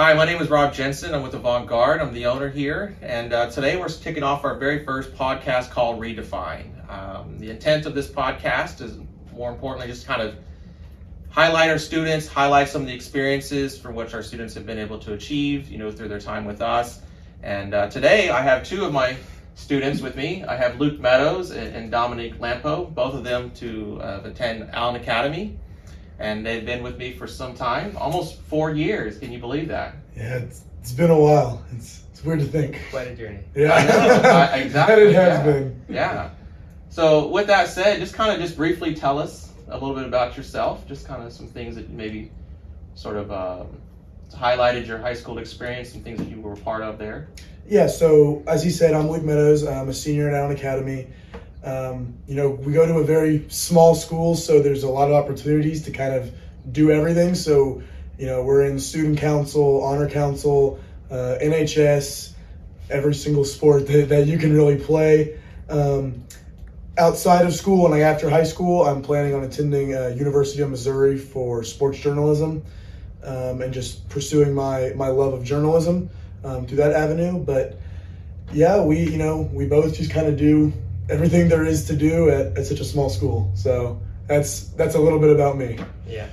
Hi, my name is Robb Jensen. I'm with Avant Garde. I'm the owner here, and uh, today we're kicking off our very first podcast called Redefined. Um, the intent of this podcast is, more importantly, just kind of highlight our students, highlight some of the experiences from which our students have been able to achieve, you know, through their time with us. And uh, today I have two of my students with me. I have Luke Meadows and, and Dominic Lampo, both of them to uh, attend Allen Academy and they've been with me for some time, almost four years. Can you believe that? Yeah, it's, it's been a while. It's, it's weird to think. Quite a journey. Yeah, I know, I- exactly. it has yeah. been. Yeah. So with that said, just kind of just briefly tell us a little bit about yourself. Just kind of some things that maybe sort of um, highlighted your high school experience, and things that you were a part of there. Yeah, so as he said, I'm Luke Meadows. I'm a senior at Allen Academy. Um, you know, we go to a very small school, so there's a lot of opportunities to kind of do everything. So, you know, we're in student council, honor council, uh, NHS, every single sport that, that you can really play. Um, outside of school and like after high school, I'm planning on attending uh, University of Missouri for sports journalism um, and just pursuing my my love of journalism um, through that avenue. But yeah, we you know we both just kind of do everything there is to do at, at such a small school. So that's that's a little bit about me. Yeah.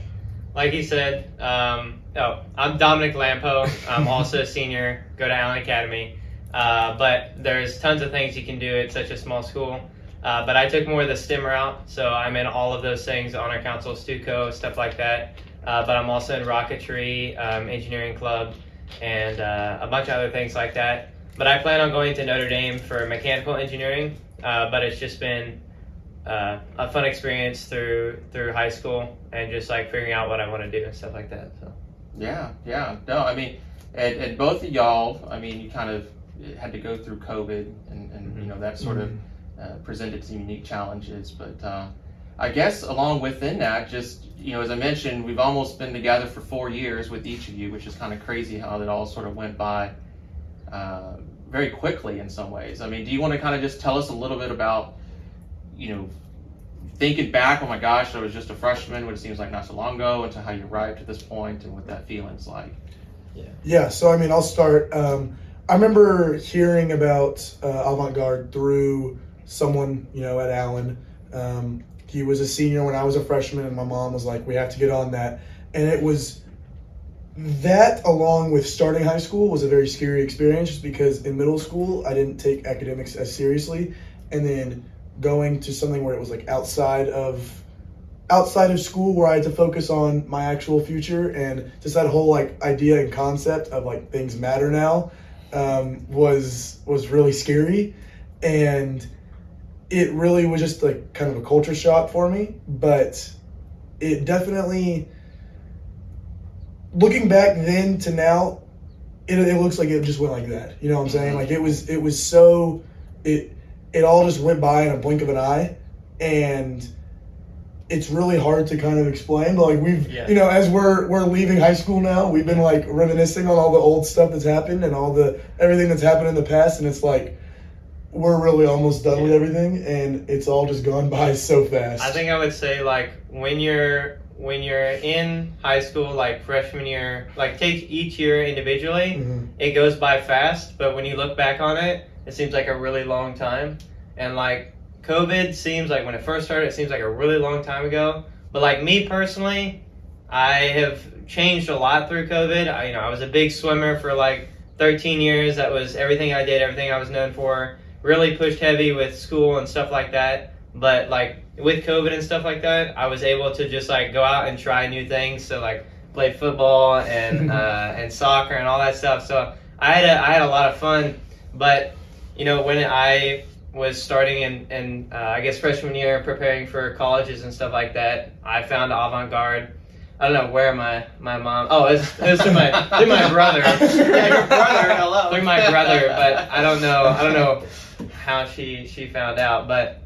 Like he said, um, oh, I'm Dominic Lampo. I'm also a senior, go to Allen Academy. Uh, but there's tons of things you can do at such a small school. Uh, but I took more of the STEM route, so I'm in all of those things, honor council, STUCO, stuff like that. Uh, but I'm also in rocketry, um, engineering club, and uh, a bunch of other things like that. But I plan on going to Notre Dame for mechanical engineering. Uh, but it's just been uh, a fun experience through through high school and just like figuring out what I want to do and stuff like that. So Yeah, yeah. No, I mean, and, and both of y'all, I mean, you kind of had to go through COVID, and, and you know that sort of uh, presented some unique challenges. But uh, I guess along within that, just you know, as I mentioned, we've almost been together for four years with each of you, which is kind of crazy how that all sort of went by uh, very quickly in some ways. I mean, do you want to kind of just tell us a little bit about, you know, thinking back? Oh my gosh, I was just a freshman, which seems like not so long ago, and to how you arrived at this point, and what that feeling's like. Yeah, so I mean, I'll start. Um, I remember hearing about uh, Avant Garde through someone, you know, at Allen. Um, he was a senior when I was a freshman, and my mom was like, "We have to get on that." And it was that, along with starting high school, was a very scary experience, just because in middle school I didn't take academics as seriously, and then going to something where it was like outside of outside of school where I had to focus on my actual future and just that whole like idea and concept of like things matter now um, was was really scary. And it really was just like kind of a culture shock for me. But it definitely looking back then to now it, it looks like it just went like that. You know what i'm saying? Mm-hmm. Like it was it was so it it all just went by in a blink of an eye. And it's really hard to kind of explain but like we've Yeah. you know as we're we're leaving high school now we've been like reminiscing on all the old stuff that's happened and all the everything that's happened in the past and it's like we're really almost done with everything and it's all just gone by so fast. I think I would say like when you're when you're in high school, like freshman year, like take each year individually, Mhm. it goes by fast. But when you look back on it, it seems like a really long time. And like COVID seems like when it first started, it seems like a really long time ago. But like me personally, I have changed a lot through COVID. I, you know, I was a big swimmer for like 13 years. That was everything I did, everything I was known for. Really pushed heavy with school and stuff like that. But like with COVID and stuff like that, I was able to just like go out and try new things. So like played football and uh, and soccer and all that stuff. So I had a, I had a lot of fun. But you know when I was starting in, in uh, I guess freshman year preparing for colleges and stuff like that, I found avant garde. I don't know where my, my mom. Oh, it was, through my through my brother. yeah, your brother. Hello. through my brother, but I don't know. I don't know how she she found out, but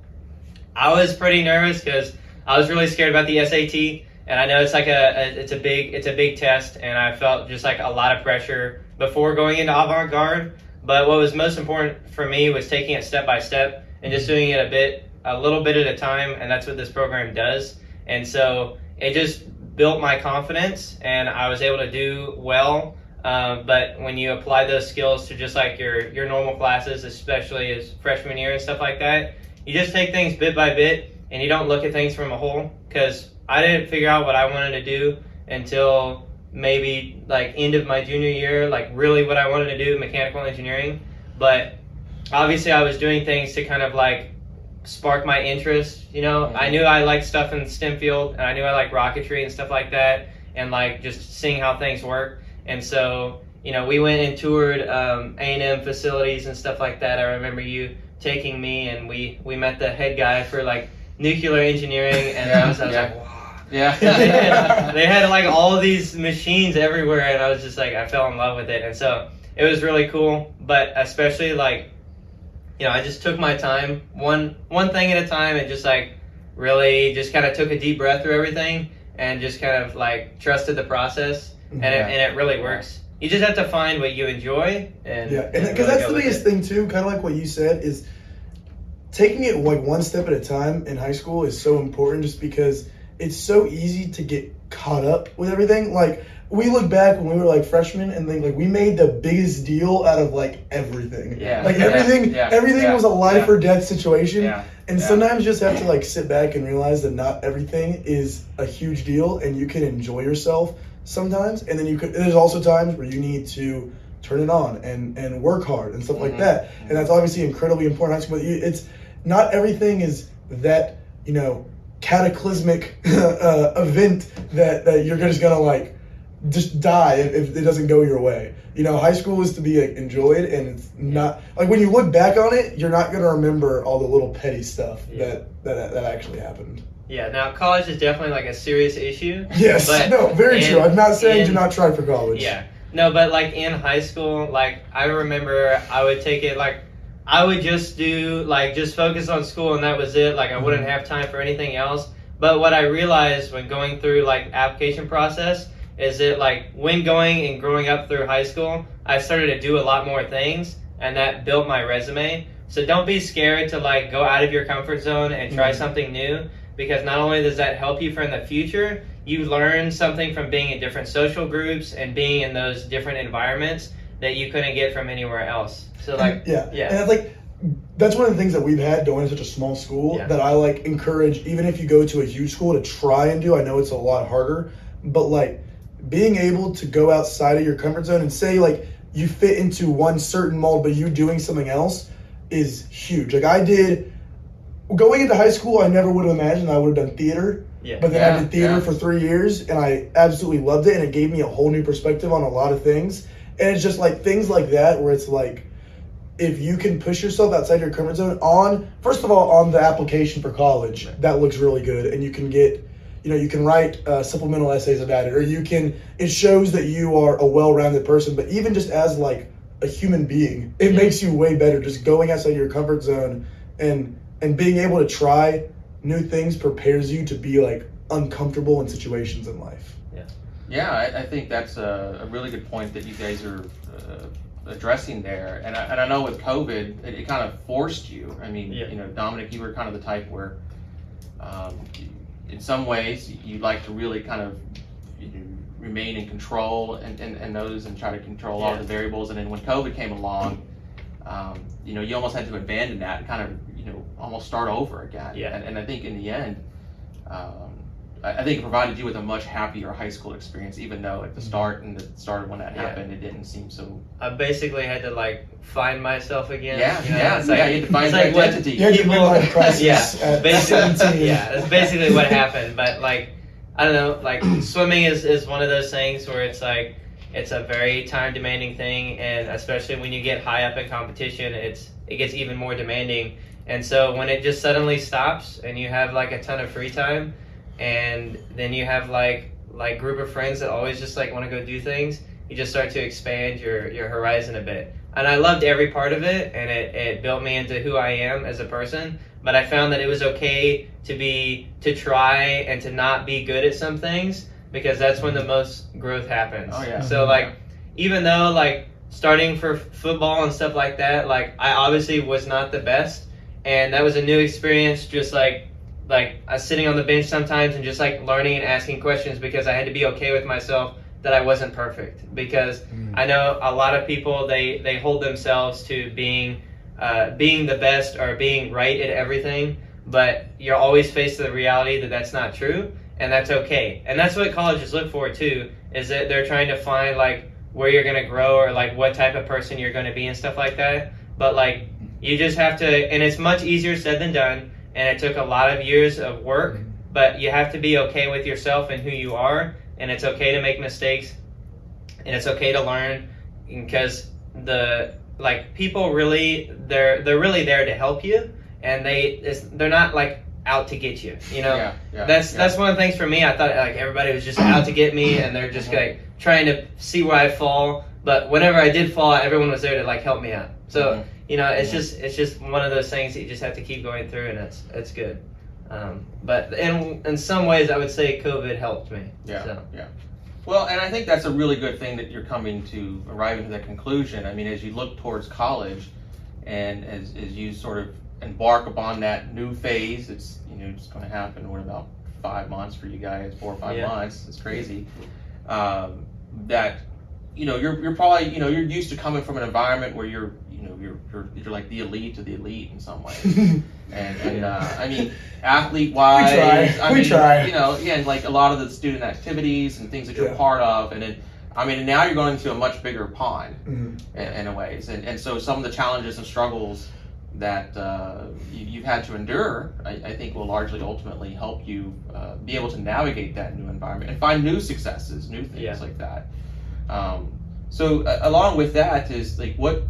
I was pretty nervous because I was really scared about the SAT, and I know it's like a, a it's a big it's a big test, and I felt just like a lot of pressure before going into avant garde. But what was most important for me was taking it step by step and just doing it a bit a little bit at a time, and that's what this program does. And so it just built my confidence, and I was able to do well Um, but when you apply those skills to just like your your normal classes, especially as freshman year and stuff like that, you just take things bit by bit and you don't look at things from a whole. Because I didn't figure out what I wanted to do until maybe like end of my junior year, like really what I wanted to do, mechanical engineering. But obviously, I was doing things to kind of like spark my interest. You know, Mhm. I knew I liked stuff in the STEM field, and I knew I liked rocketry and stuff like that, and like just seeing how things work. And so, you know, we went and toured um, A&M facilities and stuff like that. I remember you taking me, and we we met the head guy for like nuclear engineering, and I was, I was Yeah. like, wow. Yeah. they, had, they had like all these machines everywhere, and I was just like, I fell in love with it, and so it was really cool. But especially like, you know, I just took my time, one one thing at a time, and just like really just kind of took a deep breath through everything, and just kind of like trusted the process, and it, and it really works. You just have to find what you enjoy, and Yeah, because really that's the biggest thing too. Kind of like what you said is taking it like one step at a time in high school is so important. Just because it's so easy to get caught up with everything. Like we look back when we were like freshmen and think like we made the biggest deal out of like everything. Yeah. Like everything, Yeah. everything Yeah. was a life or death situation. Yeah. And sometimes you just have to like sit back and realize that not everything is a huge deal, and you can enjoy yourself sometimes. And then you could. There's also times where you need to turn it on and and work hard and stuff like Mhm. that. And that's obviously incredibly important. high school, But it's not everything is that you know cataclysmic uh, event that that you're just gonna like just die if, if it doesn't go your way. You know, high school is to be like, enjoyed, and it's not like when you look back on it, you're not gonna remember all the little petty stuff Yeah. that, that that actually happened. Yeah, now college is definitely like a serious issue. Yes, But no, very true. I'm not saying in- do not try for college. Yeah. No, but like in high school, like I remember I would take it like I would just do like just focus on school and that was it. Like I wouldn't have time for anything else. But what I realized when going through like application process is that like when going and growing up through high school, I started to do a lot more things and that built my resume. So don't be scared to like go out of your comfort zone and try Mhm. something new because not only does that help you for in the future, you learn something from being in different social groups and being in those different environments that you couldn't get from anywhere else. So like And- yeah, yeah. and it's like that's one of the things that we've had going to such a small school Yeah. that I like encourage. Even if you go to a huge school, to try and do. I know it's a lot harder, but like being able to go outside of your comfort zone and say like you fit into one certain mold, but you doing something else is huge. Like I did going into high school, I never would have imagined I would have done theater. Yeah. But then I did theater yeah. for three years, and I absolutely loved it, and it gave me a whole new perspective on a lot of things. And it's just like things like that where it's like, if you can push yourself outside your comfort zone on, first of all, on the application for college, that looks really good, and you can get, you know, you can write uh, supplemental essays about it, or you can. It shows that you are a well-rounded person, but even just as like a human being, it Yeah. makes you way better. Just going outside your comfort zone and and being able to try new things prepares you to be like uncomfortable in situations in life. Yeah, I, I think that's a, a really good point that you guys are uh, addressing there. And I, and I know with COVID, it, it kind of forced you. I mean, Yeah. you know, Dominic, you were kind of the type where, um, in some ways, you like to really kind of you know, remain in control and, and, and those and try to control all Yeah. the variables. And then when COVID came along, um, you know, you almost had to abandon that and kind of, you know, almost start over again. Yeah. And, and I think in the end, um, I I think it provided you with a much happier high school experience, even though at the start and the start of when that Yeah. happened, it didn't seem so. I basically had to like find myself again. Yeah, you know? yeah, It's yeah. You had to find it's your like identity. You had your People- midlife crisis yeah, basically, yeah, that's basically what happened. But like, I don't know, like swimming is, is one of those things where it's like it's a very time demanding thing, and especially when you get high up in competition, it's it gets even more demanding. And so when it just suddenly stops and you have like a ton of free time, and then you have like like group of friends that always just like want to go do things, you just start to expand your your horizon a bit. And I loved every part of it, and it, it built me into who I am as a person but I found that it was okay to be to try and to not be good at some things because that's when the most growth happens. Oh, yeah. So like even though like starting for f- football and stuff like that, like I obviously was not the best and that was a new experience just like like I was sitting on the bench sometimes and just like learning and asking questions because I had to be okay with myself that I wasn't perfect because Mm. I know a lot of people they they hold themselves to being uh, being the best or being right at everything, but you're always faced with the reality that that's not true, and that's okay. And that's what colleges look for too, is that they're trying to find like where you're gonna grow or like what type of person you're gonna be and stuff like that. But like you just have to, and it's much easier said than done, and it took a lot of years of work. But you have to be okay with yourself and who you are, and it's okay to make mistakes, and it's okay to learn, because the like people really they're they're really there to help you, and they it's, they're not like out to get you. You know, yeah, yeah, that's yeah. that's one of the things for me. I thought like everybody was just out to get me, and they're just like trying to see where I fall. But whenever I did fall, everyone was there to like help me out. So Mhm. You know, it's just it's just one of those things that you just have to keep going through, and it's it's good. Um, but in in some ways, I would say COVID helped me. Yeah, So. yeah. Well, and I think that's a really good thing that you're coming to arriving to that conclusion. I mean, as you look towards college, and as, as you sort of embark upon that new phase, it's you know it's going to happen. What about five months for you guys? Four or five Yeah. months? It's crazy. Um, that you know you're you're probably you know you're used to coming from an environment where you're you know you're you're, you're like the elite of the elite in some ways. And, and uh, I mean, athlete wise, We try. I We mean, try. you know, yeah, and like a lot of the student activities and things that you're Yeah. part of, and then, I mean, now you're going into a much bigger pond Mhm. in, in a ways, and and so some of the challenges and struggles that uh, you, you've had to endure, I, I think, will largely ultimately help you uh, be able to navigate that new environment and find new successes, new things Yeah. like that. Um, so uh, along with that is like what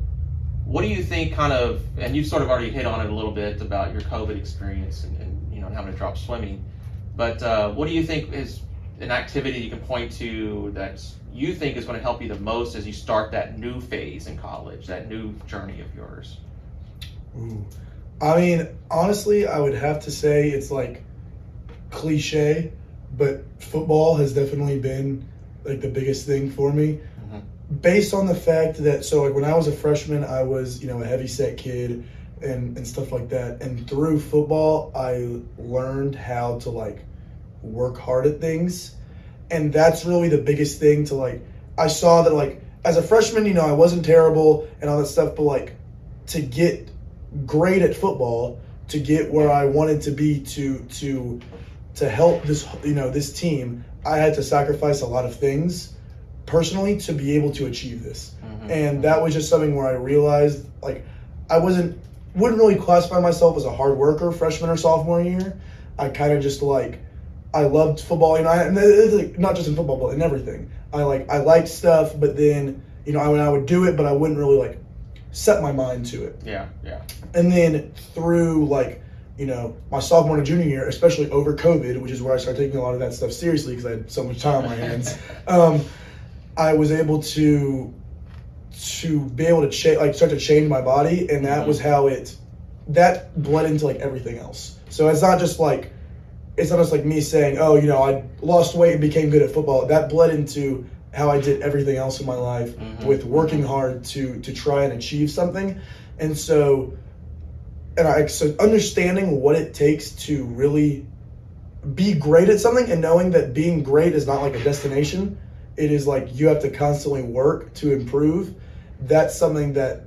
what do you think kind of and you've sort of already hit on it a little bit about your covid experience and, and you know having to drop swimming but uh, what do you think is an activity you can point to that you think is going to help you the most as you start that new phase in college that new journey of yours Ooh. I mean, honestly, I would have to say it's like cliche, but football has definitely been like the biggest thing for me. Based on the fact that, so like when I was a freshman, I was, you know, a heavy set kid and, and stuff like that. And through football, I learned how to like work hard at things. And that's really the biggest thing to like, I saw that like as a freshman, you know, I wasn't terrible and all that stuff, but like to get great at football to get where I wanted to be to to to help this you know this team I had to sacrifice a lot of things personally to be able to achieve this. Mhm. and that was just something where I realized like I wasn't wouldn't really classify myself as a hard worker freshman or sophomore year. I kind of just like I loved football you know I, and it's like, not just in football but in everything. I like I liked stuff but then you know I, I would do it but I wouldn't really like set my mind to it. Yeah yeah. And then through like you know my sophomore and junior year especially over covid which is where i started taking a lot of that stuff seriously because i had so much time on my hands um, i was able to to be able to cha- like start to change my body and that was how it that bled into like everything else. So it's not just like it's not just like me saying oh you know i lost weight and became good at football. That bled into how i did everything else in my life Mhm. with working hard to to try and achieve something. And so and i so understanding what it takes to really be great at something and knowing that being great is not like a destination it is like you have to constantly work to improve that's something that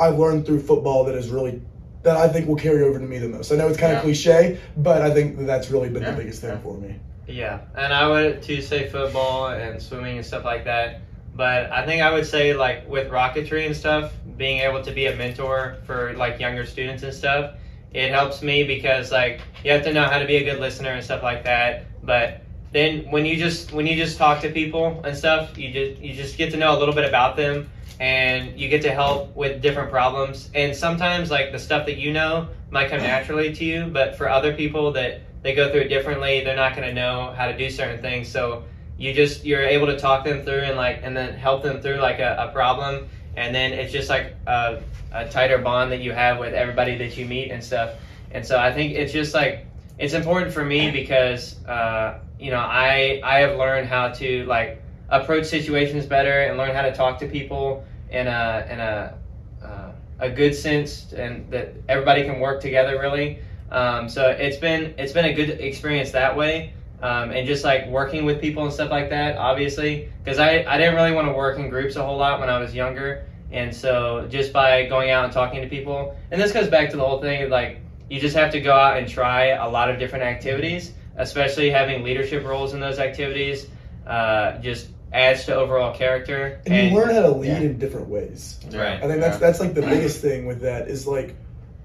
i've learned through football that is really that i think will carry over to me the most i know it's kind Yeah. of cliche but i think that's really been Yeah, the biggest thing yeah. for me Yeah, and I would too say football and swimming and stuff like that. But I think I would say like with rocketry and stuff, being able to be a mentor for like younger students and stuff, it helps me because like you have to know how to be a good listener and stuff like that. But then when you just when you just talk to people and stuff, you just you just get to know a little bit about them and you get to help with different problems. And sometimes like the stuff that you know might come naturally to you, but for other people that they go through it differently, they're not going to know how to do certain things. So you just you're able to talk them through and like and then help them through like a, a problem and then it's just like a, a tighter bond that you have with everybody that you meet and stuff and so i think it's just like it's important for me because uh, you know i i have learned how to like approach situations better and learn how to talk to people in a in a uh, a good sense and that everybody can work together really. Um, so it's been it's been a good experience that way. Um, and just like working with people and stuff like that. Obviously, because I I didn't really want to work in groups a whole lot when I was younger, and so just by going out and talking to people, and this goes back to the whole thing like you just have to go out and try a lot of different activities, especially having leadership roles in those activities. Uh, just adds to overall character. And, you learn how to lead yeah. in different ways. Right. I think that's that's like the biggest thing with that is like,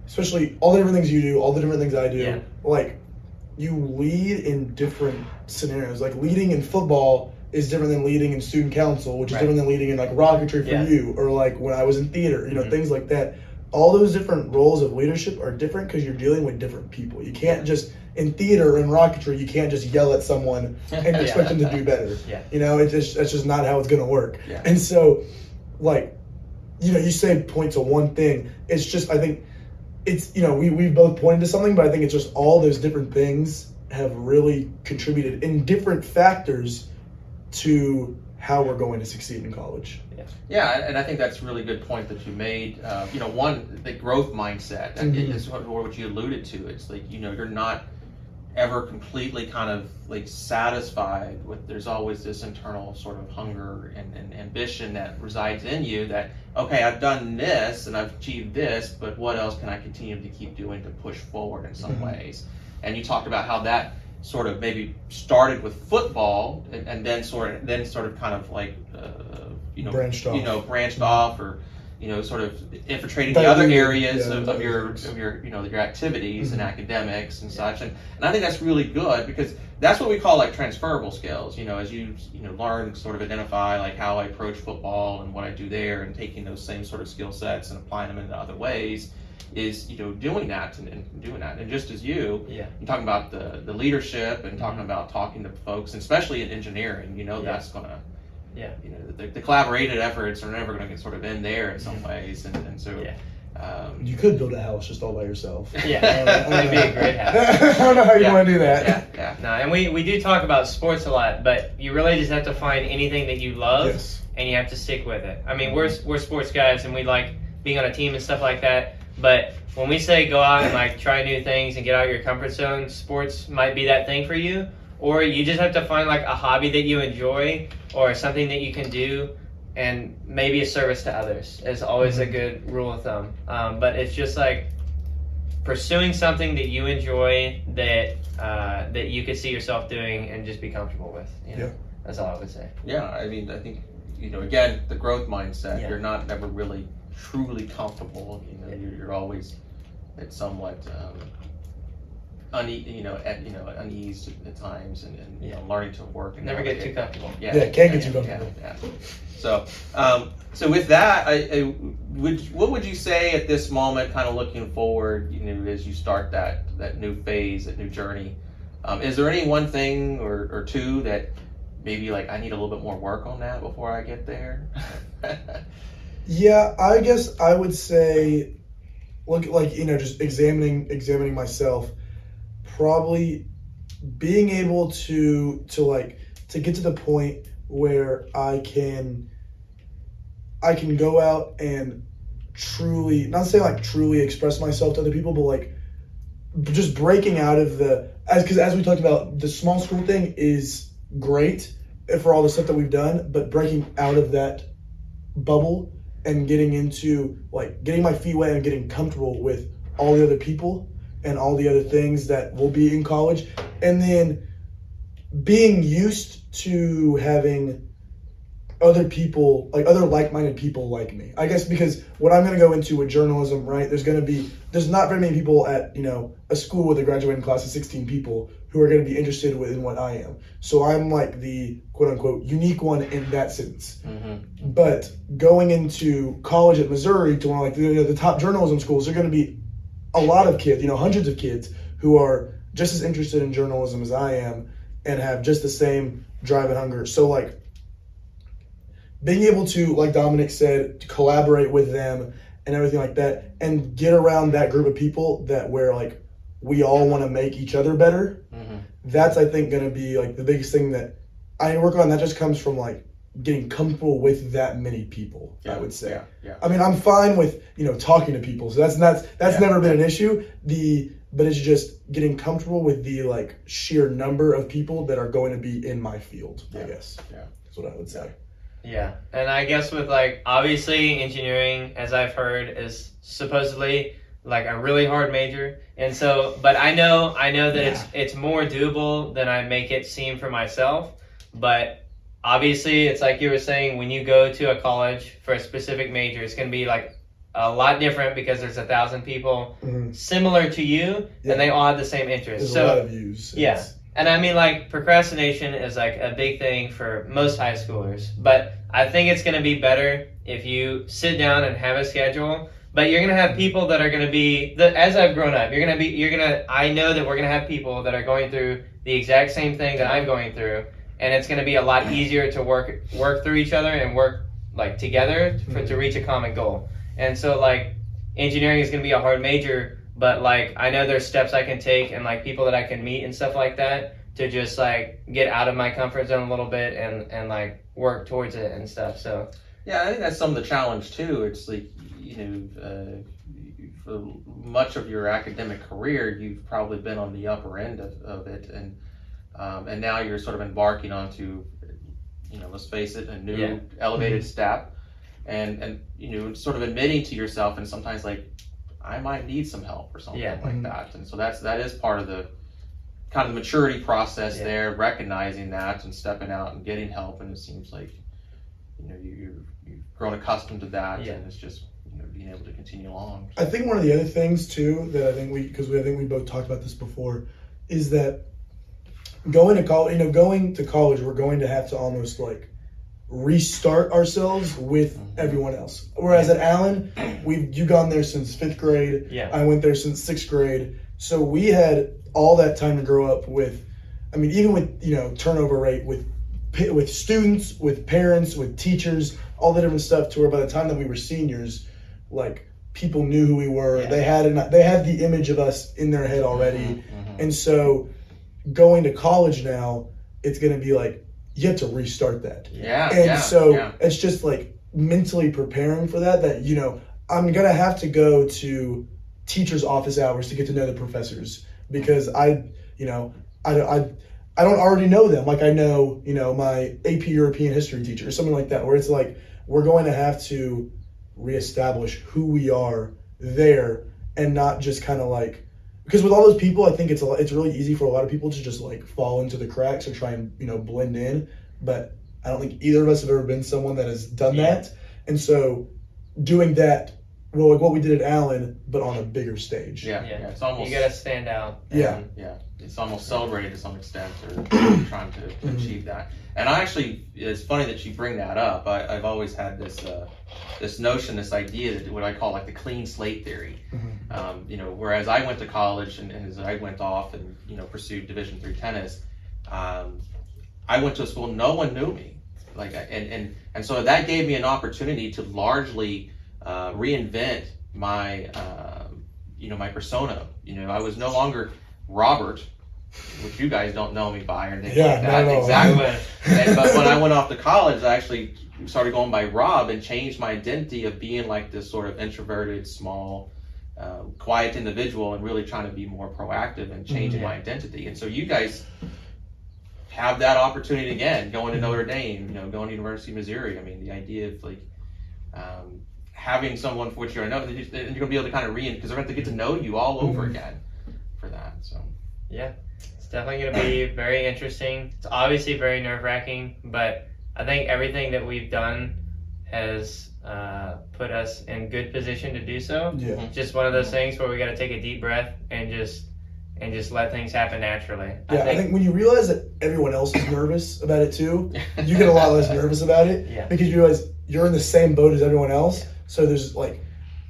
especially all the different things you do, all the different things I do. Yeah. Like, you lead in different scenarios. Like leading in football is different than leading in student council, which is Right. different than leading in like rocketry for Yeah. you, or like when I was in theater. You know, Mhm. things like that. All those different roles of leadership are different because you're dealing with different people. You can't just in theater and rocketry, you can't just yell at someone and Yeah. expect them to do better. Yeah. You know, it's just that's just not how it's gonna work. Yeah. And so, like, you know, you say point to one thing. It's just I think it's you know we we've both pointed to something, but I think it's just all those different things have really contributed in different factors to how we're going to succeed in college. Yeah, yeah and I think that's a really good point that you made. Uh, you know, one, the growth mindset Mhm. is what, what you alluded to. It's like you know you're not ever completely kind of like satisfied with. There's always this internal sort of hunger and, and ambition that resides in you. That okay, I've done this and I've achieved this, but what else can I continue to keep doing to push forward in some Mhm. ways? And you talked about how that sort of maybe started with football and, and then sort of then sort of kind of like uh, you know Branched off. you know branched off or you know sort of infiltrating Diluted, the other areas yeah, of, of your of your you know your activities and Mhm. academics and such and, and I think that's really good because that's what we call like transferable skills you know as you you know learn sort of identify like how I approach football and what I do there and taking those same sort of skill sets and applying them in other ways is you know doing that and, and doing that and just as you Yeah. you're talking about the, the leadership and talking about talking to folks, and especially in engineering, you know, Yeah. that's gonna, Yeah. you know, the, the collaborated efforts are never gonna get sort of in there in some ways, and, and so, Yeah. um, You could build a house just all by yourself. Yeah. That'd be a great house. I don't know how you Yeah. want to do that. yeah, yeah, No, and we, we do talk about sports a lot, but you really just have to find anything that you love Yes. and you have to stick with it. I mean, we're, we're sports guys and we like being on a team and stuff like that. But when we say go out and like try new things and get out of your comfort zone, sports might be that thing for you. Or you just have to find like a hobby that you enjoy or something that you can do and maybe a service to others is always a Mhm. good rule of thumb. Um, but it's just like pursuing something that you enjoy that uh, that you could see yourself doing and just be comfortable with. You know? Yeah. That's all I would say. yeah. I mean, I think you know, again, the growth mindset. Yeah. You're not ever really truly comfortable. You know, Yeah. you're, you're always at somewhat. Um, Une- you know, at you know, unease at times, and, and you know, learning to work and Never get navigate. too comfortable. Yeah, Yeah, can't get yeah, too yeah, comfortable. yeah. So, um, so with that, I, I would what would you say at this moment, kind of looking forward, you know, as you start that that new phase, that new journey? Um, is there any one thing or, or two that maybe like I need a little bit more work on that before I get there? Yeah, I guess I would say, look, like you know, just examining examining myself, probably being able to to like to get to the point where I can I can go out and truly not say like truly express myself to other people, but like just breaking out of the as because as we talked about, the small school thing is great for all the stuff that we've done, but breaking out of that bubble and getting into like getting my feet wet and getting comfortable with all the other people and all the other things that will be in college. And then being used to having other people like other like-minded people like me. I guess because what i'm going to go into with journalism right there's going to be there's not very many people at you know a school with a graduating class of 16 people who are going to be interested in what i am. So i'm like the quote-unquote unique one in that sense. Mm-hmm. but going into college at Missouri to one of like the, the top journalism schools, there are going to be a lot of kids, you know, hundreds of kids who are just as interested in journalism as I am and have just the same drive and hunger. So like being able to, like Dominic said, to collaborate with them and everything like that, and get around that group of people that where like we all want to make each other better Mm-hmm. that's I think going to be like the biggest thing that I work on. That just comes from like getting comfortable with that many people. I would say. yeah, yeah. I mean, I'm fine with you know talking to people, so that's that's that's Yeah. never been an issue. The but it's just getting comfortable with the like sheer number of people that are going to be in my field. I guess. Yeah. That's what I would say. Yeah, and I guess with like obviously engineering, as I've heard, is supposedly like a really hard major, and so but I know I know that it's it's more doable than I make it seem for myself. But obviously, it's like you were saying when you go to a college for a specific major, it's going to be like a lot different because there's a thousand people Mhm. similar to you, Yeah. and they all have the same interests. So a lot of views. Yeah. It's- and I mean, like, procrastination is like a big thing for most high schoolers. But I think it's going to be better if you sit down and have a schedule. But you're going to have people that are going to be, the, as I've grown up, you're going to be, you're going to, I know that we're going to have people that are going through the exact same thing that I'm going through. And it's going to be a lot easier to work, work through each other and work like together for, to reach a common goal. And so, like, engineering is going to be a hard major, but like I know there's steps I can take and like people that I can meet and stuff like that to just like get out of my comfort zone a little bit and and like work towards it and stuff. So Yeah, I think that's some of the challenge too. It's like you know, uh, for much of your academic career, you've probably been on the upper end of, of it, and um, and now you're sort of embarking onto, you know, let's face it, a new Yeah. elevated step, and and you know, sort of admitting to yourself, and sometimes like, I might need some help or something Yeah. like Mhm. that, and so that's that is part of the kind of the maturity process Yeah. there, recognizing that and stepping out and getting help, and it seems like you know you, you've, you've grown accustomed to that Yeah. and it's just you know being able to continue along I think one of the other things too that I think we because we I think we both talked about this before is that going to college, you know, going to college, we're going to have to almost like restart ourselves with Mhm. everyone else. Whereas at Allen, we've you gone there since fifth grade. yeah, I went there since sixth grade. So we had all that time to grow up with. I mean, even with you know turnover rate with with students, with parents, with teachers, all the different stuff. To where by the time that we were seniors, like people knew who we were. Yeah. They had an, they had the image of us in their head already. Mhm, mhm. And so, going to college now, it's going to be like you have to restart that. yeah And yeah, so yeah. it's just like mentally preparing for that. That you know, I'm gonna have to go to teachers' office hours to get to know the professors because I, you know, I, I, I don't already know them. Like I know, you know, my AP European history teacher or something like that. Where it's like we're going to have to reestablish who we are there and not just kind of like because with all those people, I think it's a lot, it's really easy for a lot of people to just like fall into the cracks and try and you know blend in. But I don't think either of us have ever been someone that has done Yeah. that, and so doing that, well, like what we did at Allen, but on a bigger stage. yeah, Yeah. yeah, it's almost you gotta stand out. Yeah. Yeah, it's almost celebrated to some extent or trying to Mhm. achieve that. And I actually, it's funny that you bring that up. I, I've always had this uh, this notion, this idea that what I call like the clean slate theory. Mhm. Um, you know, whereas I went to college and, and as I went off and you know pursued Division three tennis, um, I went to a school no one knew me, like and and and so that gave me an opportunity to largely uh, reinvent my uh, you know my persona. You know, I was no longer Robert, which you guys don't know me by or anything Yeah, like that. at all. Exactly. and, but when I went off to college, I actually started going by Robb and changed my identity of being like this sort of introverted, small, uh, quiet individual, and really trying to be more proactive and changing Mhm. my identity. And so you guys have that opportunity again, going to Notre Dame, you know, going to University of Missouri. I mean, the idea of like um, having someone for which you're know, and you're going to be able to kind of re because they're going to have to get to know you all over Mhm. again for that. So It's definitely going to be very interesting. It's obviously very nerve wracking, but I think everything that we've done has uh, put us in good position to do so. Yeah. It's just one of those things where we got to take a deep breath and just and just let things happen naturally. Yeah, I think when you realize that everyone else is nervous about it too, you get a lot less nervous about it Yeah. because you realize you're in the same boat as everyone else. So there's like,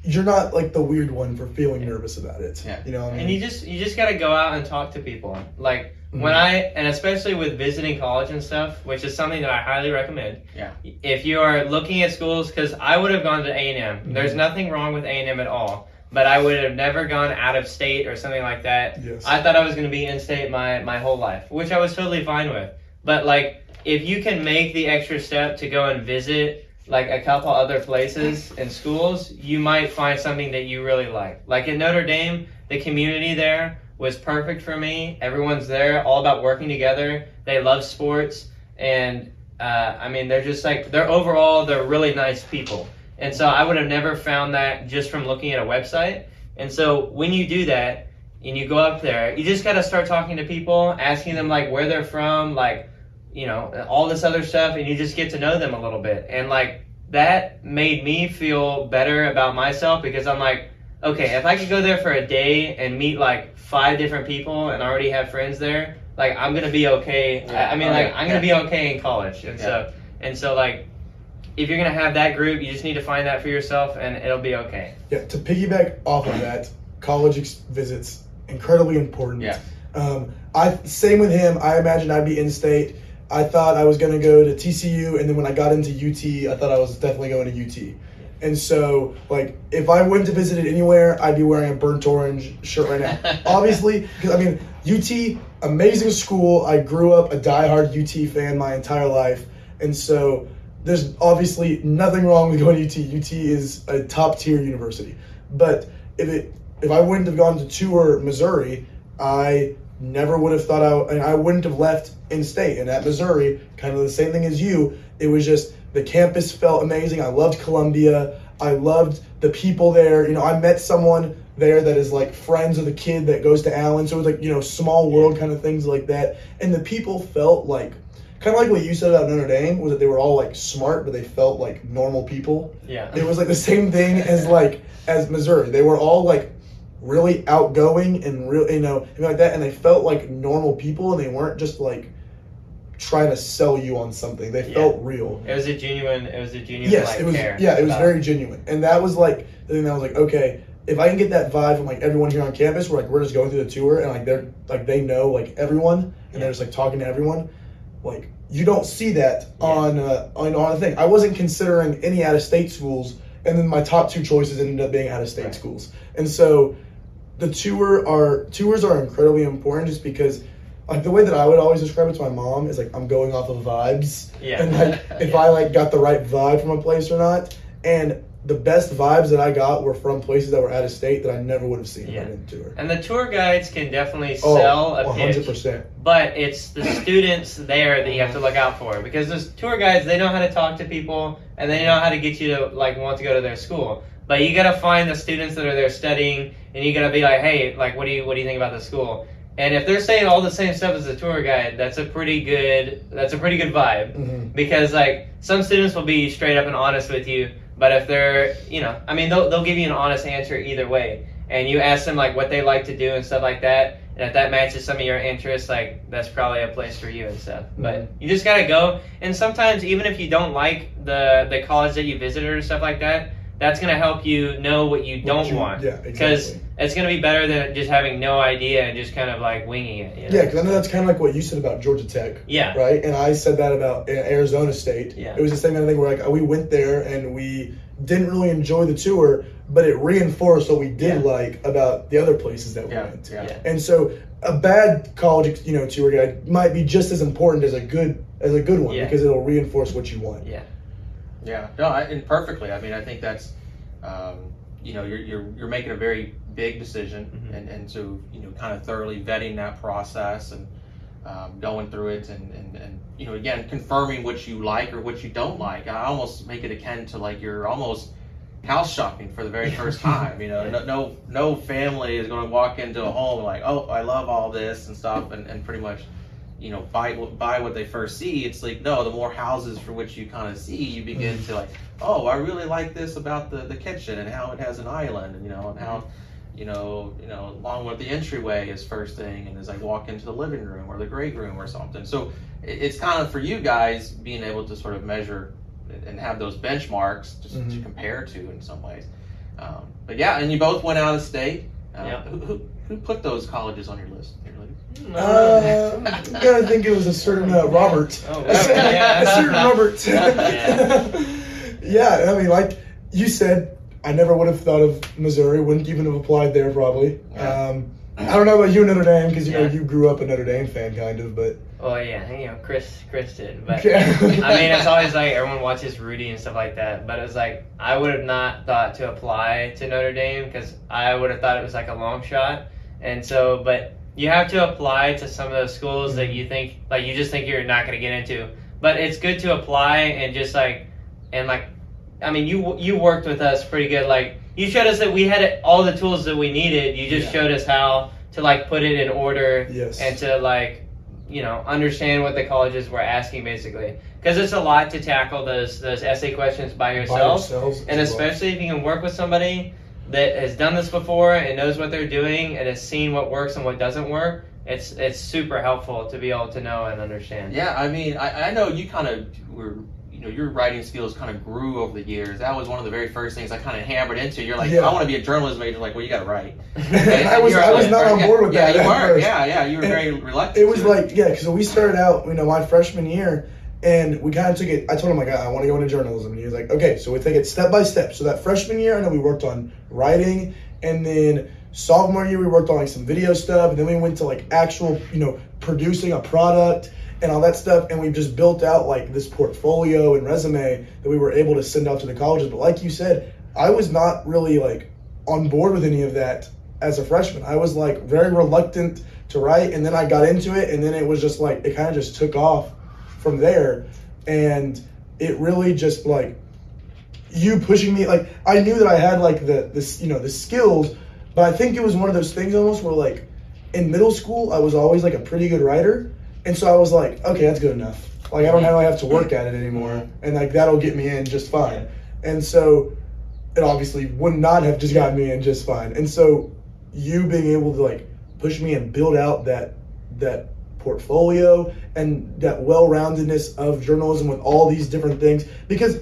you're not like the weird one for feeling nervous about it. Yeah. You know what I mean? And you just you just got to go out and talk to people. Like when Mhm. I and especially with visiting college and stuff, which is something that I highly recommend. Yeah. If you are looking at schools, because I would have gone to A and M. Mhm. There's nothing wrong with A and M at all. But I would have never gone out of state or something like that. Yes. I thought I was going to be in state my my whole life, which I was totally fine with. But like, if you can make the extra step to go and visit like a couple other places and schools, you might find something that you really like. Like at Notre Dame, the community there was perfect for me. Everyone's there, all about working together. They love sports, and uh, I mean, they're just like they're overall they're really nice people. And so I would have never found that just from looking at a website. And so when you do that and you go up there, you just got to start talking to people, asking them like where they're from, like you know, all this other stuff, and you just get to know them a little bit. And like that made me feel better about myself because I'm like, okay, if I could go there for a day and meet like five different people and already have friends there, like I'm gonna be okay. Yeah. I mean, Oh, like yeah. I'm gonna be okay in college, and so and so like if you're gonna have that group, you just need to find that for yourself, and it'll be okay. Yeah, to piggyback off of that, college ex- visits incredibly important. Yeah. Um, I same with him. I imagine I'd be in state. I thought I was going to go to TCU, and then when I got into UT, I thought I was definitely going to UT. And so, like, if I went to visit it anywhere, I'd be wearing a burnt orange shirt right now. Obviously, because I mean, UT, amazing school. I grew up a diehard UT fan my entire life, and so there's obviously nothing wrong with going to UT. UT is a top tier university. But if it if I wouldn't have gone to tour Missouri, I never would have thought I and I wouldn't have left in state. And at Missouri, kind of the same thing as you, it was just the campus felt amazing. I loved Columbia. I loved the people there. You know, I met someone there that is like friends of the kid that goes to Allen. So it was like, you know, small world kind of things like that. And the people felt like kind of like what you said about Notre Dame was that they were all like smart, but they felt like normal people. Yeah. It was like the same thing as like as Missouri. They were all like really outgoing and real, you know, and like that, and they felt like normal people, and they weren't just like trying to sell you on something. They Yeah. felt real. It was a genuine. It was a genuine. Yes, like, it was. care Yeah, it was very genuine, and that was like the thing that I was like, okay, if I can get that vibe from like everyone here on campus, where like we're just going through the tour, and like they're like they know like everyone, and Yeah. they're just like talking to everyone, like you don't see that Yeah. on uh, on on a thing. I wasn't considering any out of state schools, and then my top two choices ended up being out of state Right. schools, and so the tour are tours are incredibly important just because. Like the way that I would always describe it to my mom is like I'm going off of vibes, Yeah. and like if Yeah. I like got the right vibe from a place or not. And the best vibes that I got were from places that were out of state that I never would have seen Yeah. if I didn't tour. And the tour guides can definitely Oh, sell a 100%. but it's the students there that you have to look out for because those tour guides they know how to talk to people and they know how to get you to like want to go to their school but you got to find the students that are there studying and you got to be like hey like what do you what do you think about the school? And if they're saying all the same stuff as the tour guide that's a pretty good that's a pretty good vibe. Hmm because like some students will be straight up and honest with you but if they're you know i mean they'll, they'll give you an honest answer either way. And you ask them like what they like to do and stuff like that and if that matches some of your interests like that's probably a place for you and stuff. But Mhm. you just gotta go. And sometimes even if you don't like the the college that you visited or stuff like that that's gonna help you know what you don't want Yeah, because exactly. it's gonna be better than just having no idea and just kind of like winging it you know? Yeah, because I know that's kind of like what you said about Georgia Tech, yeah right? And I said that about Arizona State. Yeah. It was the same kind of thing where like we went there and we didn't really enjoy the tour, but it reinforced what we did Yeah. like about the other places that we Yeah, went. yeah. Yeah. And so a bad college, you know, tour guide might be just as important as a good as a good one Yeah. because it'll reinforce what you want. yeah Yeah, no, I, and perfectly. I mean, I think that's, um, you know, you're, you're, you're making a very big decision, Mhm. and, and so you know, kind of thoroughly vetting that process and um, going through it, and, and, and you know, again, confirming what you like or what you don't like. I almost make it akin to like you're almost house shopping for the very first time. You know, no, no no family is going to walk into a home like, oh, I love all this and stuff, and, and pretty much you know buy buy what they first see it's like no the more houses for which you kind of see you begin to like oh i really like this about the the kitchen and how it has an island and you know and how you know you know along with the entryway is first thing and as i walk into the living room or the great room or something so it, it's kind of for you guys being able to sort of measure and- have those benchmarks just to Mhm. compare to in some ways um, but yeah and you both went out of state uh, Yeah. who, who, who put those colleges on your list Your list? Uh, I gotta think it was a certain uh, Robert. Oh, a, certain, yeah. a certain Robert. Yeah. yeah, I mean, like you said, I never would have thought of Missouri. Wouldn't even have applied there probably. Yeah. Um, I don't know about you, and Notre Dame, because you know you grew up a Notre Dame fan, kind of. But oh yeah, you know, Chris, Chris did, but Yeah. I mean, it's always like everyone watches Rudy and stuff like that. But it was like I would have not thought to apply to Notre Dame because I would have thought it was like a long shot. And so, but you have to apply to some of those schools that you think like you just think you're not going to get into. But it's good to apply and just like and like, I mean, you you worked with us pretty good. Like you showed us that we had all the tools that we needed. You just Yeah. showed us how to like put it in order Yes. and to like you know understand what the colleges were asking basically because it's a lot to tackle those those essay questions by By yourself yourselves and as well. especially if you can work with somebody that has done this before and knows what they're doing and has seen what works and what doesn't work it's it's super helpful to be able to know and understand Yeah, I mean, I, I know you kind of were, you know, your writing skills kind of grew over the years. That was one of the very first things I kind of hammered into. You're like, Yeah. I want to be a journalism major. Like, well, you got to write. I was- I was like, not on yeah, board with yeah, that you at weren't. first. Yeah, yeah, you were And very reluctant. It was to like, yeah, because we started out, you know, my freshman year, and we kind of took it. I told him like, I want to go into journalism, and he was like, okay, so we take it step by step. So that freshman year, I know we worked on writing, and then sophomore year we worked on like some video stuff, and then we went to like actual, you know, producing a product and all that stuff, and we just built out like this portfolio and resume that we were able to send out to the colleges. But like you said, I was not really like on board with any of that as a freshman. I was like very reluctant to write, and then I got into it, and then it was just like it kind of just took off from there, and it really just like you pushing me like I knew that I had like the this you know the skills, but I think it was one of those things almost where like in middle school I was always like a pretty good writer, and so I was like okay that's good enough. Like I don't really have to work at it anymore, and like that'll get me in just fine. And so it obviously would not have just gotten me in just fine. And so you being able to like push me and build out that that portfolio and that well-roundedness of journalism with all these different things because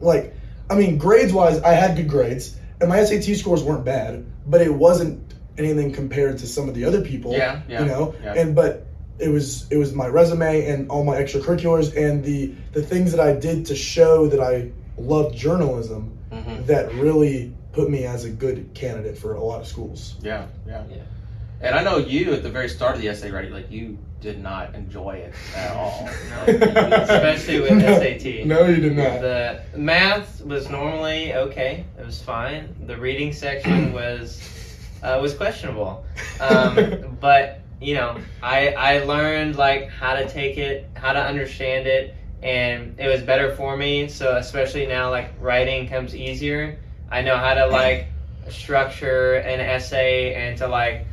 like I mean grades wise I had good grades and my SAT scores weren't bad but it wasn't anything compared to some of the other people Yeah, yeah, you know yeah. and but it was it was my resume and all my extracurriculars and the the things that I did to show that I loved journalism Mhm. that really put me as a good candidate for a lot of schools. Yeah, yeah, Yeah. And I know you at the very start of the essay writing, like you did not enjoy it at all. No, especially with No. SAT. No, you did not. The math was normally okay. It was fine. The reading section was uh, was questionable. Um, but you know, I I learned like how to take it, how to understand it, and it was better for me. So especially now, like writing comes easier. I know how to like structure an essay and to like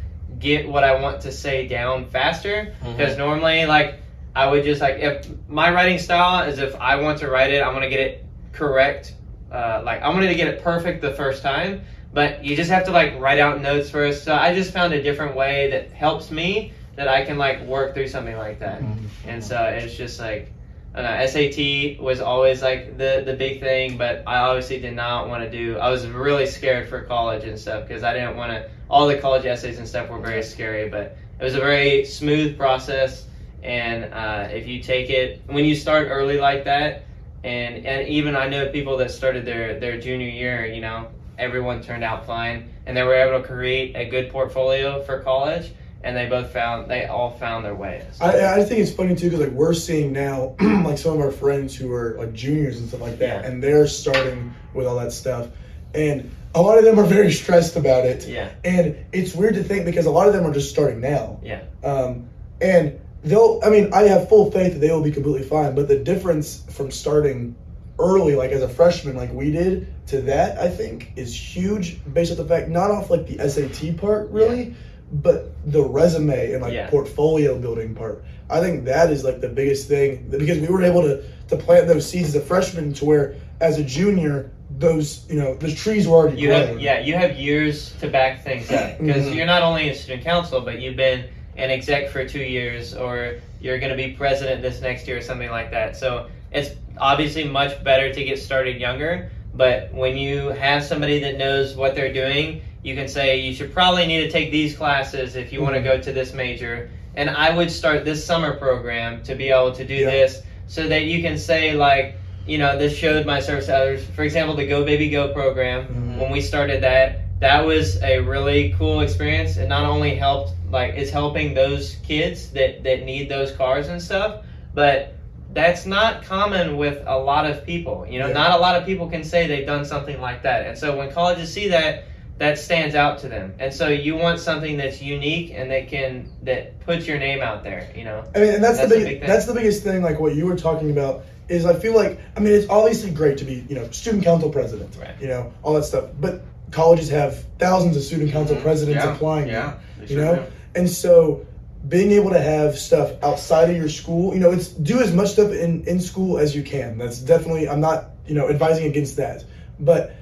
get what I want to say down faster. Because normally, like I would just like if my writing style is if I want to write it, I'm gonna get it correct. Uh, like I'm gonna get it perfect the first time, but you just have to like write out notes first. So I just found a different way that helps me that I can like work through something like that. And so it's just like I know, SAT was always like the the big thing, but I obviously did not want to do. I was really scared for college and stuff because I didn't want to. All the college essays and stuff were very scary, but it was a very smooth process. And uh, if you take it when you start early like that, and and even I know people that started their their junior year, you know, everyone turned out fine, and they were able to create a good portfolio for college, and they both found they all found their way. So- I, I think it's funny too because like we're seeing now like some of our friends who are like juniors and stuff like that, Yeah. and they're starting with all that stuff, and a lot of them are very stressed about it. yeah, And it's weird to think because a lot of them are just starting now. Yeah. Um, and they'll, I mean, I have full faith that they will be completely fine. But the difference from starting early, like as a freshman, like we did, to that, I think, is huge based on the fact, not off like the SAT part, really, but the resume and like Yeah. portfolio building part. I think that is like the biggest thing because we were able to, to plant those seeds as a freshman to where as a junior, those, you know, those trees were already You have yeah, you have years to back things up because Mhm. you're not only in student council, but you've been an exec for two years, or you're going to be president this next year, or something like that. So it's obviously much better to get started younger. But when you have somebody that knows what they're doing, you can say you should probably need to take these classes if you want to go to this major. And I would start this summer program to be able to do Yeah. this, so that you can say like, you know, this showed my service to others. For example, the Go Baby Go program Mhm. when we started that, that was a really cool experience. It not only helped, like, it's helping those kids that, that need those cars and stuff, but that's not common with a lot of people. You know, Yeah. not a lot of people can say they've done something like that. And so when colleges see that, that stands out to them. And so you want something that's unique and that can that puts your name out there. You know. I mean, and that's, That's the a big, big thing. that's the biggest thing. Like what you were talking about is, I feel like, I mean, it's obviously great to be, you know, student council president, Right. you know, all that stuff. But colleges have thousands of student council presidents Mm-hmm. Yeah, applying. Yeah. now, they you sure know, do. and so being able to have stuff outside of your school, you know, it's do as much stuff in in school as you can. That's definitely. I'm not, you know, advising against that, but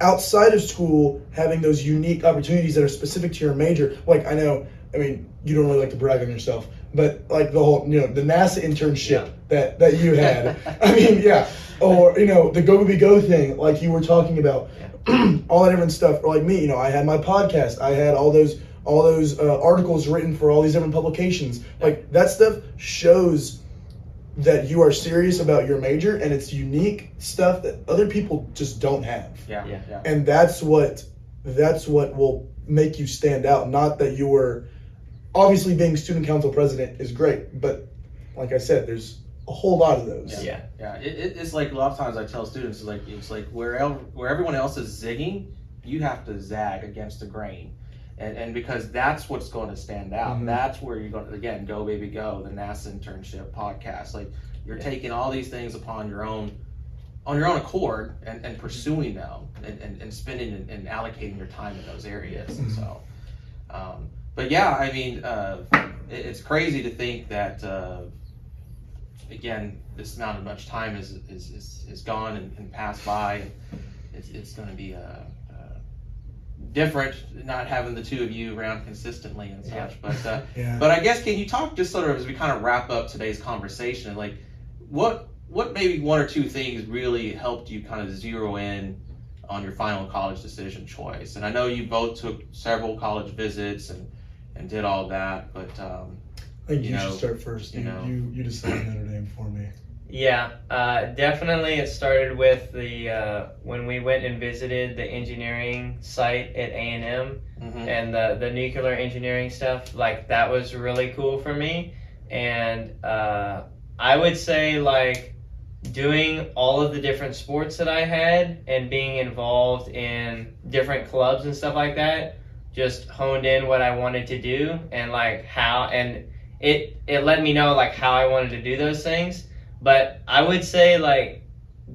outside of school having those unique opportunities that are specific to your major. Like i know i mean you don't really like to brag on yourself but like the whole you know the nasa internship Yeah. that that you had. I mean yeah. Or you know the go go go thing like you were talking about. All that different stuff or like me you know i had my podcast. I had all those all those uh, articles written for all these different publications. Like that stuff shows that you are serious about your major and it's unique stuff that other people just don't have Yeah. Yeah. Yeah. and that's what that's what will make you stand out not that you were obviously being student council president is great but like i said there's a whole lot of those Yeah. Yeah, it, it, it's like a lot of times I tell students it's like it's like where el- where everyone else is zigging, you have to zag against the grain, and and because that's what's going to stand out. Mhm. That's where you're going to again go baby go the NASA internship podcast. Like you're Yeah. taking all these things upon your own on your own accord and, and pursuing them and, and, and spending and, and allocating your time in those areas. And so, um, but yeah, I mean, uh, it, it's crazy to think that. Uh, again, this amount of much time is is, is, is gone and, and passed by. It's, it's going to be uh, uh, different not having the two of you around consistently and such. Yeah. But uh, yeah but I guess can you talk just sort of as we kind of wrap up today's conversation, like what what maybe one or two things really helped you kind of zero in on your final college decision choice? And I know you both took several college visits and and did all that, but um, i think you you, know, should start first you you, know. you, you decide notre dame for me Yeah, uh, definitely. It started with the uh, when we went and visited the engineering site at A and M mhm. and the the nuclear engineering stuff. Like that was really cool for me, and uh, I would say like doing all of the different sports that I had and being involved in different clubs and stuff like that just honed in what I wanted to do and like how and it it let me know like how I wanted to do those things but I would say like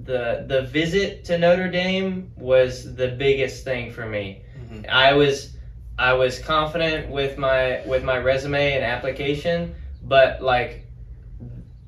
the the visit to Notre Dame was the biggest thing for me. Mhm. I was I was confident with my with my resume and application, but like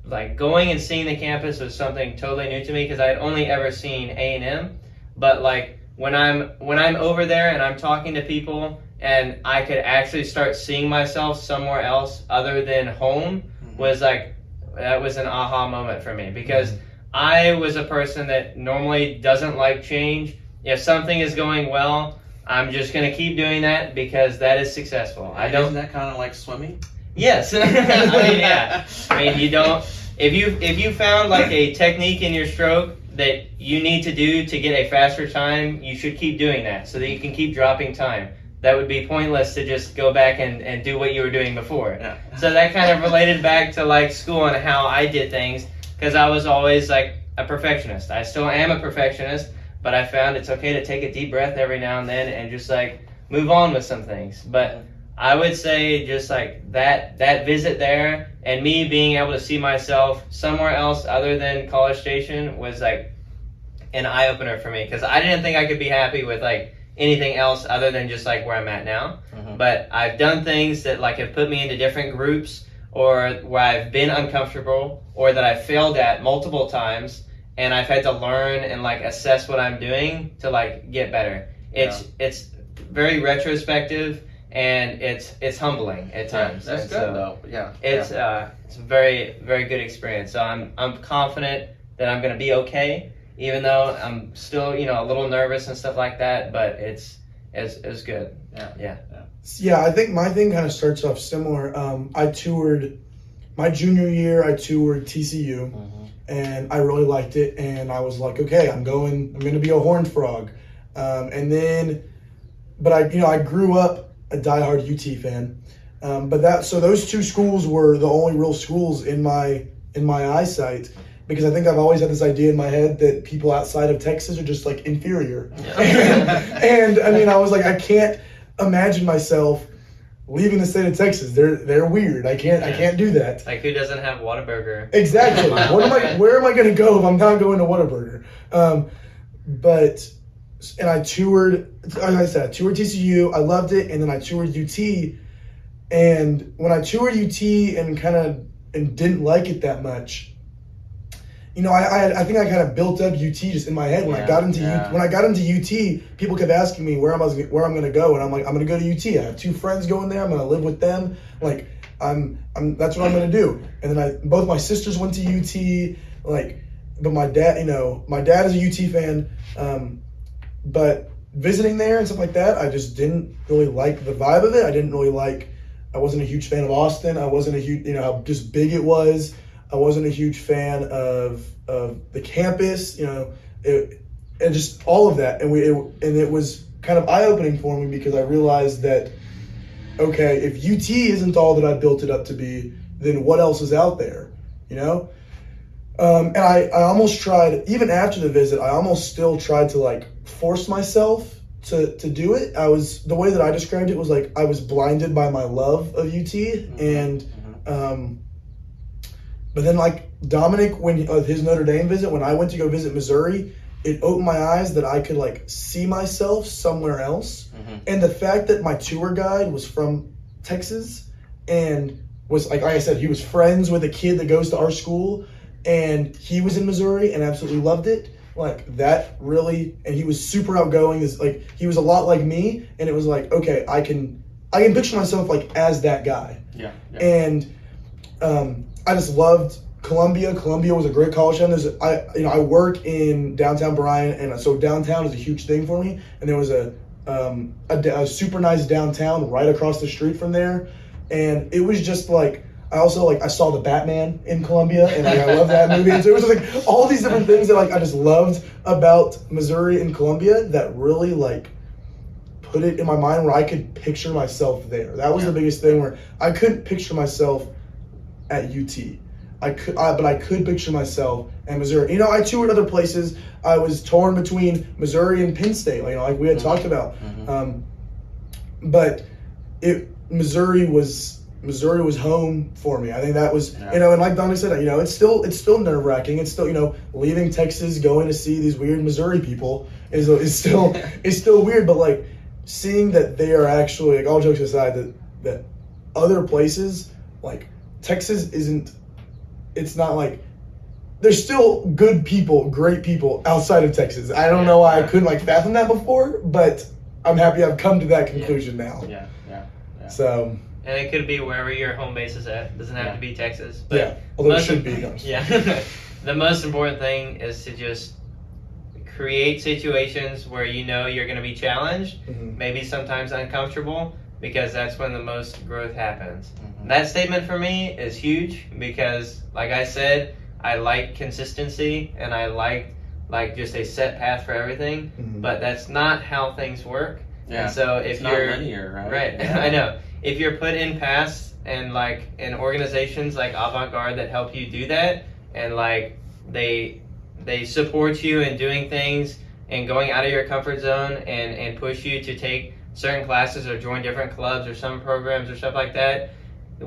like going and seeing the campus was something totally new to me because I had only ever seen A and M. But like when I'm when I'm over there and I'm talking to people and I could actually start seeing myself somewhere else other than home Mhm. was like that was an aha moment for me because mm-hmm. I was a person that normally doesn't like change. If something is going well, I'm just gonna keep doing that because that is successful. I don't. Isn't that kind of like swimming? Yes, I mean yeah. I mean you don't. If you if you found like a technique in your stroke that you need to do to get a faster time, you should keep doing that so that you can keep dropping time. That would be pointless to just go back and, and do what you were doing before. Yeah. So that kind of related back to like school and how I did things because I was always like a perfectionist. I still am a perfectionist, but I found it's okay to take a deep breath every now and then and just like move on with some things. But I would say just like that that visit there and me being able to see myself somewhere else other than College Station was like an eye opener for me because I didn't think I could be happy with like anything else other than just like where I'm at now Mhm. but I've done things that like have put me into different groups or where I've been uncomfortable or that I've failed at multiple times and I've had to learn and like assess what I'm doing to like get better. It's it's very retrospective and it's it's humbling at times. That's And good so though. Yeah. It's uh it's a very very good experience. So I'm I'm confident that I'm gonna be okay, even though I'm still you know a little nervous and stuff like that. But it's it's it's good. Yeah, yeah. Yeah. I think my thing kind of starts off similar. Um, I toured my junior year. I toured TCU, Mhm. and I really liked it. And I was like, okay, I'm going. I'm going to be a horned frog. Um, and then but I, you know, I grew up a diehard UT fan. Um, but that so those two schools were the only real schools in my in my eyesight because I think I've always had this idea in my head that people outside of Texas are just like inferior. and, and I mean, I was like, I can't imagine myself leaving the state of Texas. They're they're weird. I can't I can't do that. Like who doesn't have Whataburger? Exactly. what am I? Where am I going to go if I'm not going to Whataburger? Um, but and I toured. Like I said, I toured TCU. I loved it, and then I toured UT. And when I toured UT and kind of and didn't like it that much, you know, I, I, I think I kind of built up UT just in my head when Yeah, I got into yeah. UT, when I got into UT. People kept asking me where am I where I'm going to go, and I'm like I'm going to go to UT. I have two friends going there. I'm going to live with them. Like I'm I'm that's what I'm going to do. And then I both my sisters went to UT. Like, but my dad, you know, my dad is a UT fan. Um, but visiting there and stuff like that, I just didn't really like the vibe of it. I didn't really like. I wasn't a huge fan of Austin. I wasn't a huge, you know, how just big it was. I wasn't a huge fan of of the campus, you know, it, and just all of that. And we it, and it was kind of eye opening for me because I realized that okay, if UT isn't all that I built it up to be, then what else is out there, you know? Um, and I, I almost tried, even after the visit, I almost still tried to like force myself to, to do it. I was, the way that I described it was like I was blinded by my love of UT. And, um, but then like Dominic, when uh, his Notre Dame visit, when I went to go visit Missouri, it opened my eyes that I could like see myself somewhere else. Mhm. And the fact that my tour guide was from Texas and was like, like I said, he was friends with a kid that goes to our school and he was in Missouri and absolutely loved it. Like that really, and he was super outgoing. Is like he was a lot like me, and it was like okay, I can I can picture myself like as that guy. Yeah. yeah. And um, I just loved Columbia. Columbia was a great college town. There's, I, you know, I work in downtown Bryan, and so downtown is a huge thing for me. And there was a, um, a, a super nice downtown right across the street from there, and it was just like. I also like I saw the Batman in Columbia and like, I love that movie. And so it was just like all these different things that like I just loved about Missouri and Columbia that really like put it in my mind where I could picture myself there. That was Yeah. the biggest thing where I couldn't picture myself at UT. I could, I, but I could picture myself at Missouri. You know, I toured other places. I was torn between Missouri and Penn State, like, you know, like we had Mhm. talked about. Mhm. Um, but it Missouri was Missouri was home for me. I think that was Yeah. you know, and like Dominic said, you know, it's still it's still nerve wracking. It's still you know leaving Texas, going to see these weird Missouri people is is still is still weird. But like seeing that they are actually like all jokes aside that that other places like Texas isn't. It's not like there's still good people, great people outside of Texas. I don't know why I couldn't like fathom that before, but I'm happy I've come to that conclusion now. yeah. Yeah. Yeah. So And it could be wherever your home base is at. It Doesn't have Yeah. to be Texas. But yeah, although it should of- be. Yeah. the most important thing is to just create situations where you know you're going to be challenged, Mhm. maybe sometimes uncomfortable, because that's when the most growth happens. Mhm. That statement for me is huge because, like I said, I like consistency and I like like just a set path for everything. Mhm. But that's not how things work. yeah. And so if it's you're linear, right? Right, Yeah. I know. If you're put in paths and like in organizations like Avant Garde that help you do that, and like they they support you in doing things and going out of your comfort zone and and push you to take certain classes or join different clubs or some programs or stuff like that.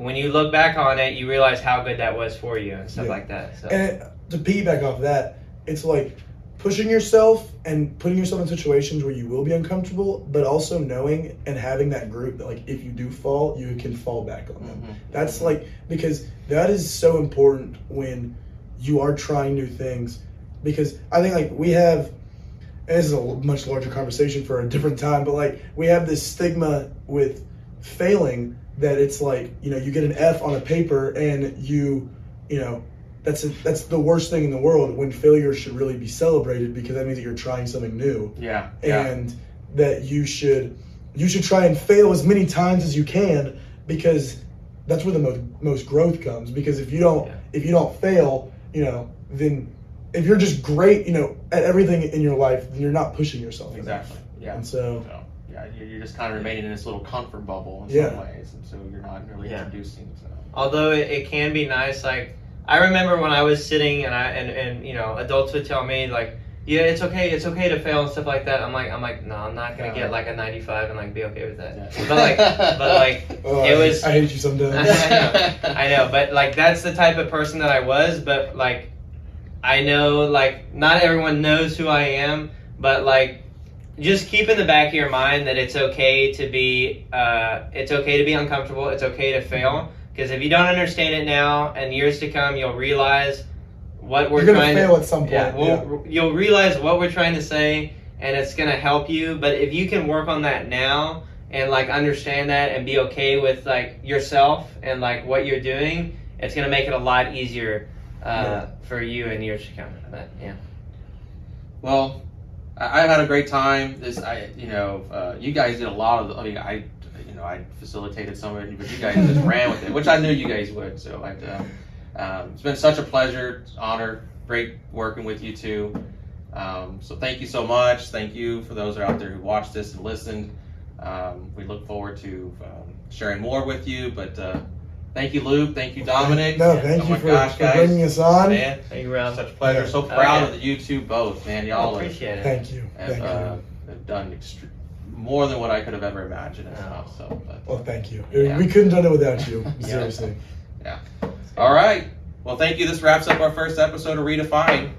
When you look back on it, you realize how good that was for you and stuff Yeah. like that. So And to piggyback off that, it's like pushing yourself and putting yourself in situations where you will be uncomfortable, but also knowing and having that group that like if you do fall, you can fall back on them. Mhm. That's like because that is so important when you are trying new things. Because I think like we have, this is a much larger conversation for a different time, but like we have this stigma with failing that it's like you know you get an F on a paper and you you know that's a, that's the worst thing in the world when failure should really be celebrated because that means that you're trying something new Yeah. Yeah. and that you should you should try and fail as many times as you can because that's where the most most growth comes because if you don't Yeah. if you don't fail you know then if you're just great you know at everything in your life then you're not pushing yourself enough. Exactly. Yeah. and so So, yeah. yeah, you're you're just kind of remaining in this little comfort bubble in Yeah. some ways, and so you're not really Yeah. introducing. So. although it, it can be nice like i remember when i was sitting and i and, and you know adults would tell me like yeah it's okay it's okay to fail and stuff like that i'm like i'm like no i'm not gonna No. get like a 95 and like be okay with that Yeah. but like but like Oh, It was- I hate you sometimes. I know, but like that's the type of person that I was. But like, I know like not everyone knows who I am, but like, just keep in the back of your mind that it's okay to be, uh, it's okay to be uncomfortable. It's okay to fail because if you don't understand it now and years to come, you'll realize what we're trying You're gonna trying fail to. at some point. Yeah, Yeah, we'll, you'll realize what we're trying to say, and it's gonna help you. But if you can work on that now and like understand that and be okay with like yourself and like what you're doing, it's gonna make it a lot easier uh, Yeah. for you in years to come. But yeah, Well, I, I had a great time. This, I, you know, uh, you guys did a lot of. The, I mean, I, you know, I facilitated some of it, but you guys just ran with it, which I knew you guys would. So, uh, um, it's been such a pleasure, honor, great working with you two. Um, so, thank you so much. Thank you for those out there who watched this and listened. Um, we look forward to um, sharing more with you. But uh, thank you, Luke. Thank you, Dominic. No, thank oh you for, gosh, for bringing us on. Man, thank you, Robb. such a pleasure. Yeah. So proud Okay. of you two both, man. Y'all are appreciate it. Thank you. have, Thank uh, you. have done extre- more than what I could have ever imagined and Oh. stuff. So, but, Well, thank you. Yeah. We couldn't have done it without you. Seriously. yeah. All right. Well, thank you. This wraps up our first episode of Redefined.